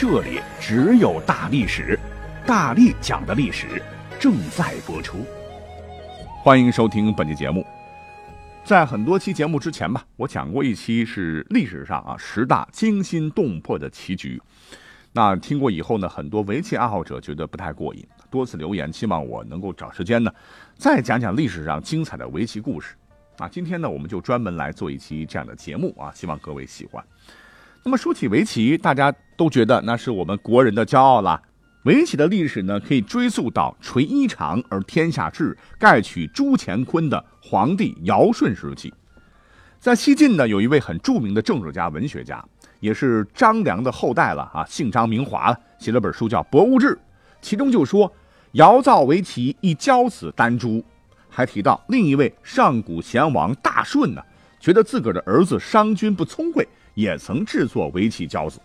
这里只有大历史，大力讲的历史正在播出。欢迎收听本期节目。在很多期节目之前吧，我讲过一期是历史上啊十大惊心动魄的棋局。那听过以后呢，很多围棋爱好者觉得不太过瘾，多次留言，希望我能够找时间呢再讲讲历史上精彩的围棋故事。啊，今天呢，我们就专门来做一期这样的节目啊，希望各位喜欢。那么说起围棋，大家都觉得那是我们国人的骄傲了。围棋的历史呢，可以追溯到垂衣长而天下治，盖取诸乾坤的皇帝尧舜时期。在西晋呢，有一位很著名的政治家、文学家，也是张良的后代了啊，姓张名华，写了本书叫《博物志》，其中就说尧造围棋以教子丹朱，还提到另一位上古贤王大舜呢，觉得自个儿的儿子商君不聪慧。也曾制作围棋教子，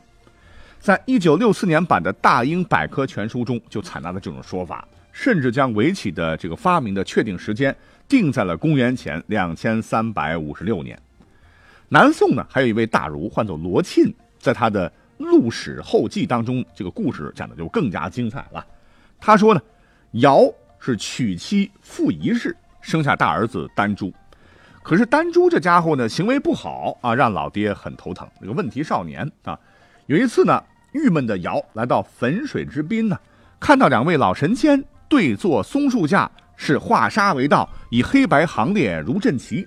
在一九六四年版的《大英百科全书》中就采纳了这种说法，甚至将围棋的这个发明的确定时间定在了公元前两千三百五十六年。南宋呢，还有一位大儒，唤作罗沁，在他的《陆史后记》当中，这个故事讲的就更加精彩了。他说呢，尧是娶妻傅仪氏，生下大儿子丹朱。可是丹朱这家伙呢，行为不好啊，让老爹很头疼。这个问题少年啊，有一次呢，郁闷的尧来到汾水之滨呢，看到两位老神仙对坐松树下，是化沙为道，以黑白行列如阵旗。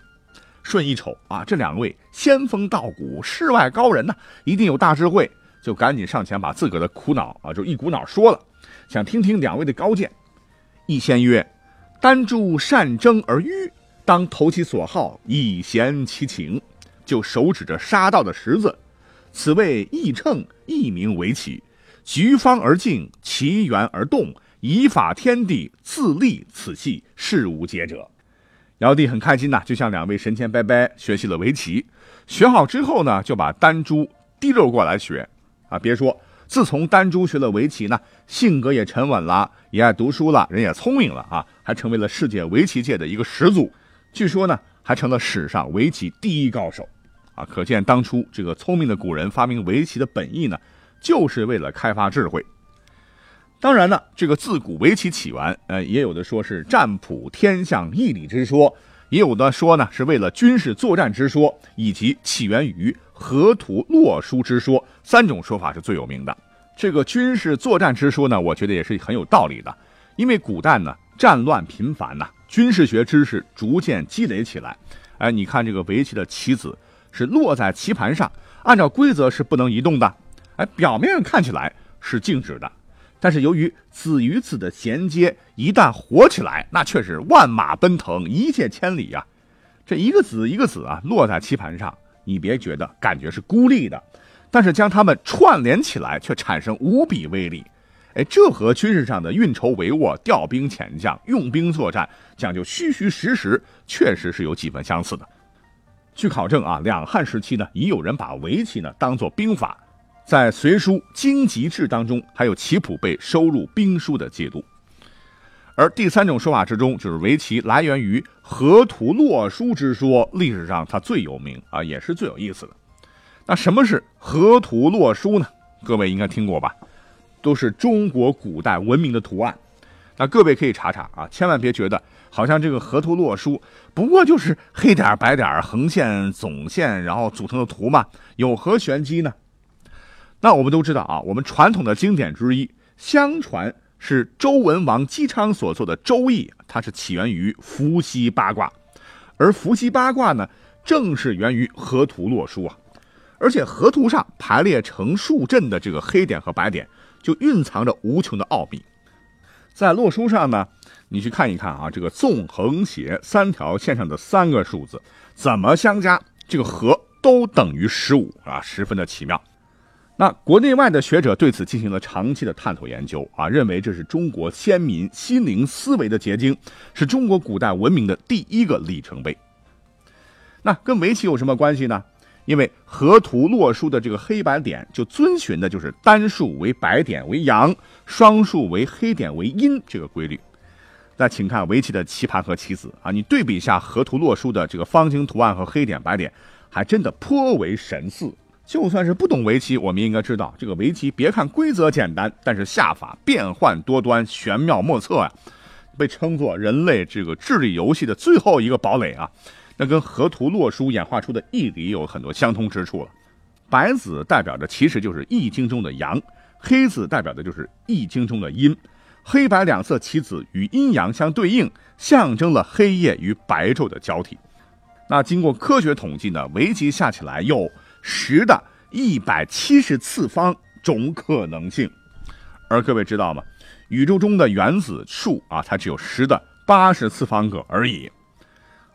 舜一瞅啊，这两位仙风道骨，世外高人呢，一定有大智慧，就赶紧上前把自个的苦恼啊，就一股脑说了，想听听两位的高见。一仙曰：“丹朱善争而愚。”当投其所好，以贤其情，就手指着沙道的石子，此谓易称，亦名围棋。局方而静，其圆而动，以法天地，自立此系，事无解者。尧帝很开心呐，就向两位神仙拜拜，学习了围棋。学好之后呢，就把丹朱提溜过来学。啊，别说，自从丹朱学了围棋呢，性格也沉稳了，也爱读书了，人也聪明了啊，还成为了世界围棋界的一个始祖。据说呢，还成了史上围棋第一高手，啊，可见当初这个聪明的古人发明围棋的本意呢，就是为了开发智慧。当然呢，这个自古围棋起源，呃，也有的说是占卜天象易理之说，也有的说呢是为了军事作战之说，以及起源于河图洛书之说，三种说法是最有名的。这个军事作战之说呢，我觉得也是很有道理的，因为古代呢战乱频繁呐。军事学知识逐渐积累起来，哎，你看这个围棋的棋子是落在棋盘上，按照规则是不能移动的，哎，表面看起来是静止的，但是由于子与子的衔接，一旦活起来，那却是万马奔腾，一泻千里呀。这一个子一个子啊，落在棋盘上，你别觉得感觉是孤立的，但是将它们串联起来，却产生无比威力。哎，这和军事上的运筹帷幄、调兵遣将、用兵作战讲究虚虚实实，确实是有几分相似的。据考证啊，两汉时期呢，已有人把围棋呢当做兵法，在《隋书经籍志》当中，还有棋谱被收入兵书的记录。而第三种说法之中，就是围棋来源于河图洛书之说，历史上它最有名啊，也是最有意思的。那什么是河图洛书呢？各位应该听过吧？都是中国古代文明的图案，那各位可以查查啊，千万别觉得好像这个河图洛书不过就是黑点白点横线总线然后组成的图嘛，有何玄机呢？那我们都知道啊，我们传统的经典之一，相传是周文王姬昌所作的《周易》，它是起源于伏羲八卦，而伏羲八卦呢，正是源于河图洛书啊，而且河图上排列成数阵的这个黑点和白点。就蕴藏着无穷的奥秘，在洛书上呢，你去看一看啊，这个纵横斜三条线上的三个数字怎么相加，这个和都等于十五啊，十分的奇妙。那国内外的学者对此进行了长期的探讨研究啊，认为这是中国先民心灵思维的结晶，是中国古代文明的第一个里程碑。那跟围棋有什么关系呢？因为河图洛书的这个黑白点就遵循的就是单数为白点为阳，双数为黑点为阴这个规律。那请看围棋的棋盘和棋子啊，你对比一下河图洛书的这个方形图案和黑点白点，还真的颇为神似。就算是不懂围棋，我们应该知道，这个围棋别看规则简单，但是下法变幻多端，玄妙莫测啊，被称作人类这个智力游戏的最后一个堡垒啊。那跟河图洛书演化出的义理有很多相通之处了。白子代表的其实就是《易经》中的阳，黑子代表的就是《易经》中的阴。黑白两色棋子与阴阳相对应，象征了黑夜与白昼的交替。那经过科学统计呢，围棋下起来有十的一百七十次方种可能性。而各位知道吗？宇宙中的原子数啊，它只有十的八十次方个而已。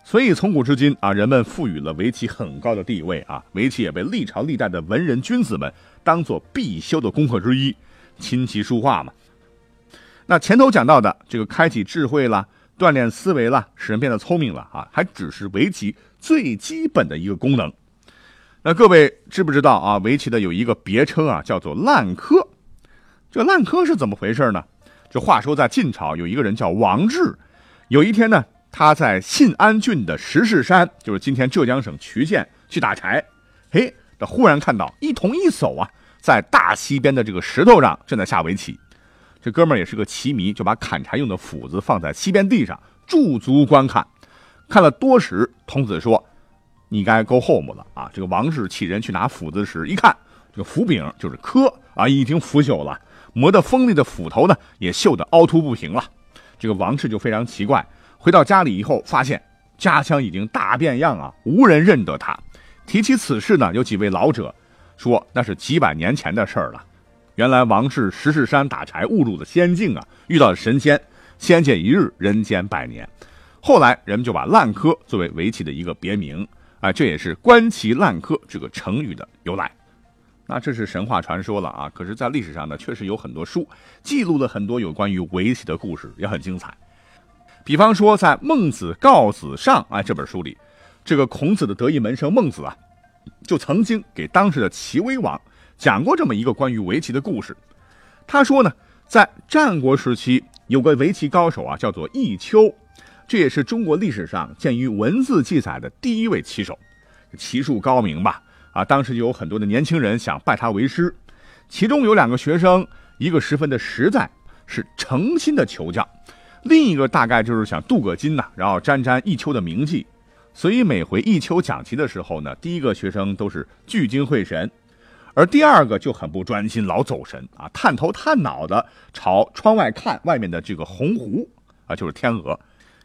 所以从古至今啊，人们赋予了围棋很高的地位啊，围棋也被历朝历代的文人君子们当做必修的功课之一，琴棋书画嘛。那前头讲到的这个开启智慧了、锻炼思维了、使人变得聪明了啊，还只是围棋最基本的一个功能。那各位知不知道啊？围棋的有一个别称啊，叫做烂柯。这烂柯是怎么回事呢？这话说在晋朝有一个人叫王志，有一天呢，他在信安郡的石室山，就是今天浙江省渠县去打柴，嘿，他忽然看到一童一叟啊，在大溪边的这个石头上正在下围棋。这哥们儿也是个棋迷，就把砍柴用的斧子放在西边地上驻足观看。看了多时，童子说：“你该够后母了啊！”这个王氏起人去拿斧子时，一看这个斧柄就是磕啊，已经腐朽了，磨得锋利的斧头呢也锈得凹凸不平了。这个王氏就非常奇怪，回到家里以后，发现家乡已经大变样啊，无人认得他。提起此事呢，有几位老者说那是几百年前的事儿了。原来王氏石室山打柴误入了仙境啊，遇到了神仙，仙界一日，人间百年。后来人们就把烂柯作为围棋的一个别名啊，这也是观棋烂柯这个成语的由来。那这是神话传说了啊，可是，在历史上呢，确实有很多书记录了很多有关于围棋的故事，也很精彩。比方说，在《孟子告子上》啊这本书里，这个孔子的得意门生孟子啊，就曾经给当时的齐威王。讲过这么一个关于围棋的故事，他说呢，在战国时期有个围棋高手啊，叫做弈秋，这也是中国历史上见于文字记载的第一位棋手，棋术高明吧？啊，当时就有很多的年轻人想拜他为师，其中有两个学生，一个十分的实在，是诚心的求教，另一个大概就是想镀个金呐，然后沾沾弈秋的名气，所以每回弈秋讲棋的时候呢，第一个学生都是聚精会神。而第二个就很不专心，老走神啊，探头探脑的朝窗外看，外面的这个鸿鹄啊，就是天鹅。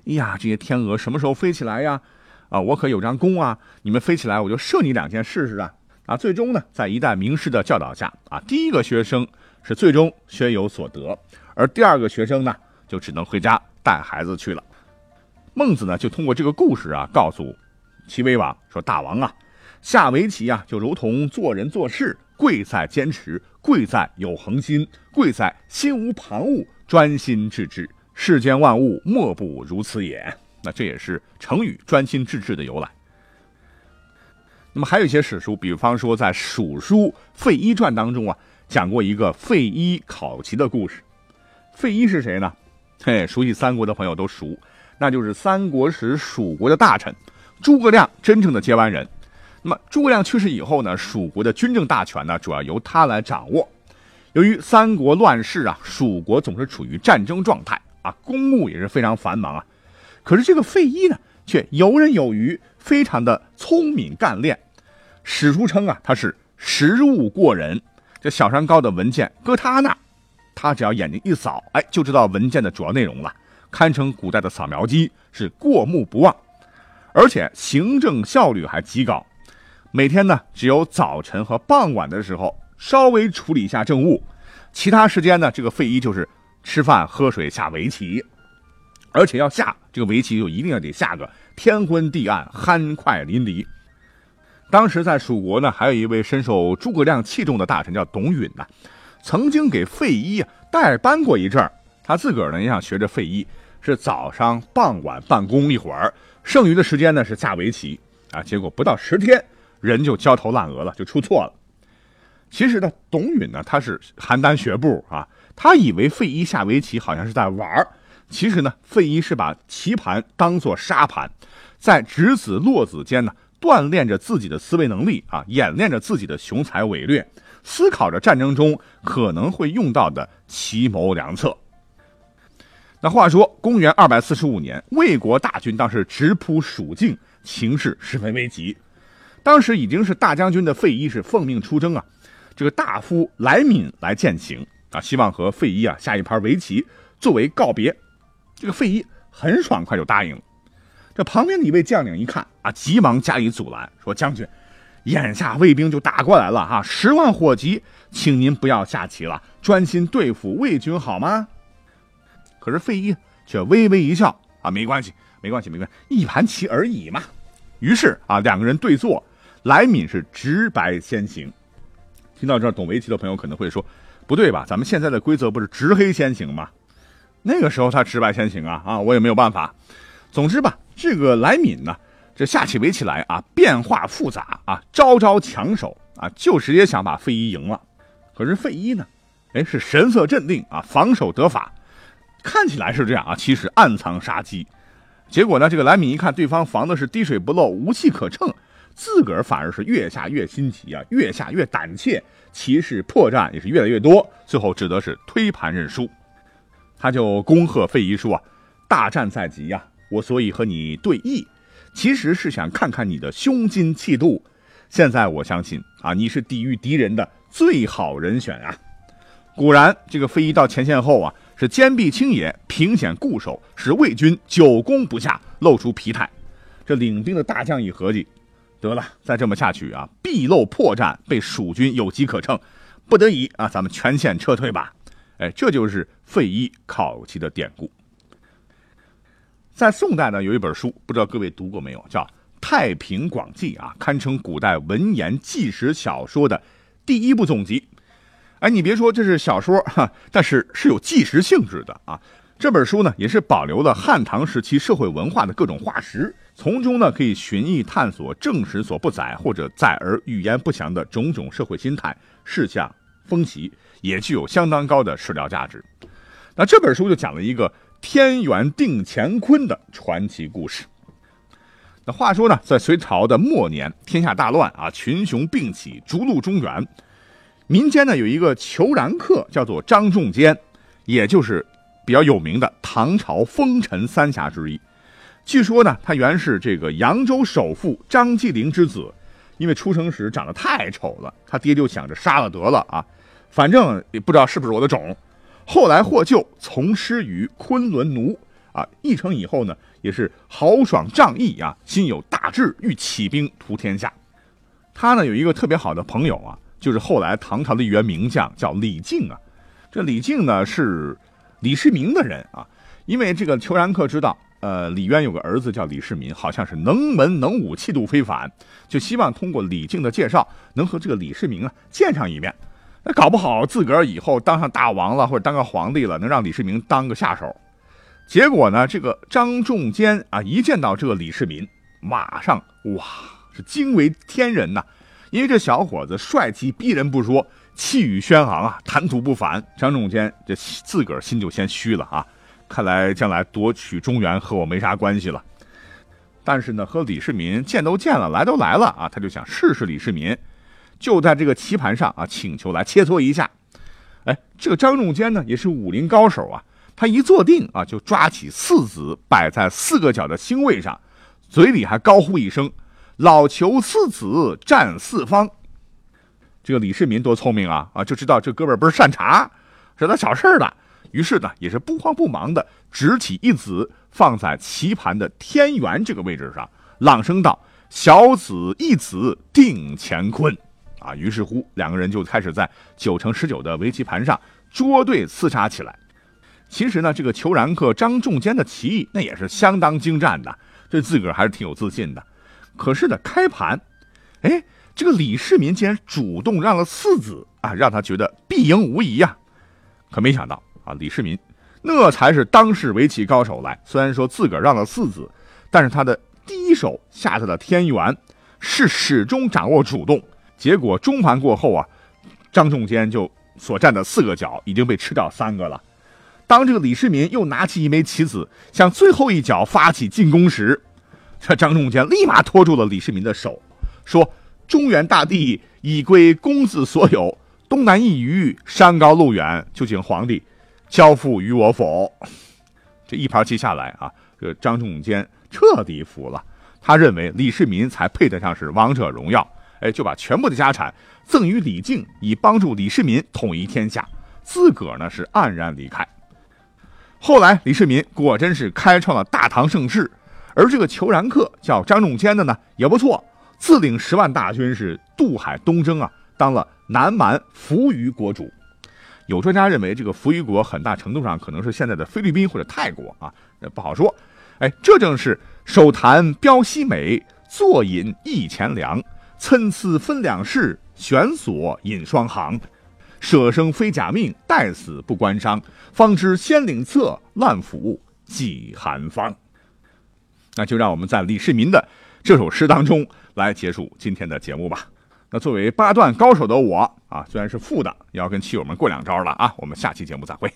哎呀，这些天鹅什么时候飞起来呀？啊，我可有张弓啊，你们飞起来，我就射你两箭试试啊！啊，最终呢，在一代名师的教导下啊，第一个学生是最终学有所得，而第二个学生呢，就只能回家带孩子去了。孟子呢，就通过这个故事啊，告诉齐威王说：“大王啊。”下围棋啊，就如同做人做事，贵在坚持，贵在有恒心，贵在心无旁骛，专心致志。世间万物莫不如此也。那这也是成语“专心致志”的由来。那么还有一些史书，比方说在《蜀书·费祎传》当中啊，讲过一个费祎考棋的故事。费祎是谁呢？嘿，熟悉三国的朋友都熟，那就是三国时蜀国的大臣诸葛亮真正的接班人。那么诸葛亮去世以后呢，蜀国的军政大权呢，主要由他来掌握。由于三国乱世啊，蜀国总是处于战争状态啊，公务也是非常繁忙啊。可是这个费祎呢，却游刃有余，非常的聪明干练。史书称啊，他是识物过人。这小山高的文件搁他那，他只要眼睛一扫，哎，就知道文件的主要内容了，堪称古代的扫描机，是过目不忘，而且行政效率还极高。每天呢，只有早晨和傍晚的时候稍微处理一下政务，其他时间呢，这个费祎就是吃饭、喝水、下围棋，而且要下这个围棋就一定要得下个天昏地暗、酣快淋漓。当时在蜀国呢，还有一位深受诸葛亮器重的大臣叫董允呐，曾经给费祎啊代班过一阵儿。他自个儿呢也想学着费祎，是早上傍晚办公一会儿，剩余的时间呢是下围棋啊。结果不到十天，人就焦头烂额了，就出错了。其实呢，董允呢他是邯郸学步啊，他以为费祎下围棋好像是在玩儿，其实呢，费祎是把棋盘当做沙盘，在执子落子间呢。锻炼着自己的思维能力啊，演练着自己的雄才伟略，思考着战争中可能会用到的奇谋良策。那话说，公元二百四十五年，魏国大军当时直扑蜀境，情势十分危急。当时已经是大将军的费祎是奉命出征啊，这个大夫来敏来践行啊，希望和费祎啊下一盘围棋作为告别。这个费祎很爽快就答应了。这旁边的一位将领一看啊，急忙加以阻拦，说：“将军，眼下魏兵就打过来了哈，十万火急，请您不要下棋了，专心对付魏军好吗？”可是费祎却微微一笑啊，没关系，没关系，没关系，一盘棋而已嘛。于是啊，两个人对坐，来敏是直白先行。听到这儿，懂围棋的朋友可能会说：“不对吧？咱们现在的规则不是直黑先行吗？那个时候他直白先行啊啊，我也没有办法。总之吧。”这个来敏呢，这下棋围起来啊，变化复杂啊，招招抢手啊，就直接想把费祎赢了。可是费祎呢，哎，是神色镇定啊，防守得法，看起来是这样啊，其实暗藏杀机。结果呢，这个莱敏一看对方防的是滴水不漏，无气可乘，自个儿反而是越下越心急啊，越下越胆怯，棋势破绽也是越来越多，最后只得是推盘认输。他就恭贺费祎说啊，大战在即呀。我所以和你对弈，其实是想看看你的胸襟气度。现在我相信啊，你是抵御敌人的最好人选啊！果然，这个费祎到前线后啊，是坚壁清野，凭险固守，使魏军久攻不下，露出疲态。这领兵的大将一合计，得了，再这么下去啊，必露破绽，被蜀军有机可乘。不得已啊，咱们全线撤退吧。哎，这就是费祎考棋的典故。在宋代呢，有一本书，不知道各位读过没有，叫《太平广记》啊，堪称古代文言纪实小说的第一部总集。哎，你别说这是小说哈，但是是有纪实性质的啊。这本书呢，也是保留了汉唐时期社会文化的各种化石，从中呢可以寻绎探索正史所不载或者载而语言不详的种种社会心态、事项、风习，也具有相当高的史料价值。那这本书就讲了一个。天元定乾坤的传奇故事。那话说呢，在隋朝的末年，天下大乱啊，群雄并起，逐鹿中原。民间呢有一个裘然客，叫做张仲坚，也就是比较有名的唐朝风尘三侠之一。据说呢，他原是这个扬州首富张继陵之子，因为出生时长得太丑了，他爹就想着杀了得了啊，反正也不知道是不是我的种。后来获救，从师于昆仑奴啊，一成以后呢，也是豪爽仗义啊，心有大志，欲起兵图天下。他呢有一个特别好的朋友啊，就是后来唐朝的一员名将，叫李靖啊。这李靖呢是李世民的人啊，因为这个裘然客知道，呃，李渊有个儿子叫李世民，好像是能文能武，气度非凡，就希望通过李靖的介绍，能和这个李世民啊见上一面。那搞不好自个儿以后当上大王了，或者当个皇帝了，能让李世民当个下手。结果呢，这个张仲坚啊，一见到这个李世民，马上哇，是惊为天人呐！因为这小伙子帅气逼人不说，气宇轩昂啊，谈吐不凡。张仲坚这自个儿心就先虚了啊，看来将来夺取中原和我没啥关系了。但是呢，和李世民见都见了，来都来了啊，他就想试试李世民。就在这个棋盘上啊，请求来切磋一下。哎，这个张仲坚呢，也是武林高手啊。他一坐定啊，就抓起四子摆在四个角的星位上，嘴里还高呼一声：“老求四子占四方。”这个李世民多聪明啊啊，就知道这哥们儿不是善茬，是他找事儿的。于是呢，也是不慌不忙的执起一子放在棋盘的天元这个位置上，朗声道：“小子一子定乾坤。”啊，于是乎，两个人就开始在九乘十九的围棋盘上捉对厮杀起来。其实呢，这个裘然克张仲坚的棋艺那也是相当精湛的，对自个儿还是挺有自信的。可是呢，开盘，哎，这个李世民竟然主动让了四子啊，让他觉得必赢无疑呀。可没想到啊，李世民那才是当世围棋高手来。虽然说自个儿让了四子，但是他的第一手下他的天元是始终掌握主动。结果中盘过后啊，张仲坚就所占的四个角已经被吃掉三个了。当这个李世民又拿起一枚棋子，向最后一角发起进攻时，这张仲坚立马拖住了李世民的手，说：“中原大地已归公子所有，东南一隅，山高路远，就请皇帝交付于我否？”这一盘棋下来啊，这张仲坚彻底服了。他认为李世民才配得上是王者荣耀，哎，就把全部的家产赠与李靖，以帮助李世民统一天下。自个儿呢是黯然离开。后来李世民果真是开创了大唐盛世。而这个裘然客叫张仲谦的呢，也不错，自领十万大军是渡海东征啊，当了南蛮扶余国主。有专家认为，这个扶余国很大程度上可能是现在的菲律宾或者泰国啊，那不好说。哎，这正是手谈标西美，坐饮一钱粮，参差分两室，悬索引双行，舍生非假命，待死不关伤，方知先领策，乱斧济寒方。那就让我们在李世民的这首诗当中来结束今天的节目吧。那作为八段高手的我啊，虽然是负的，也要跟棋友们过两招了啊。我们下期节目再会。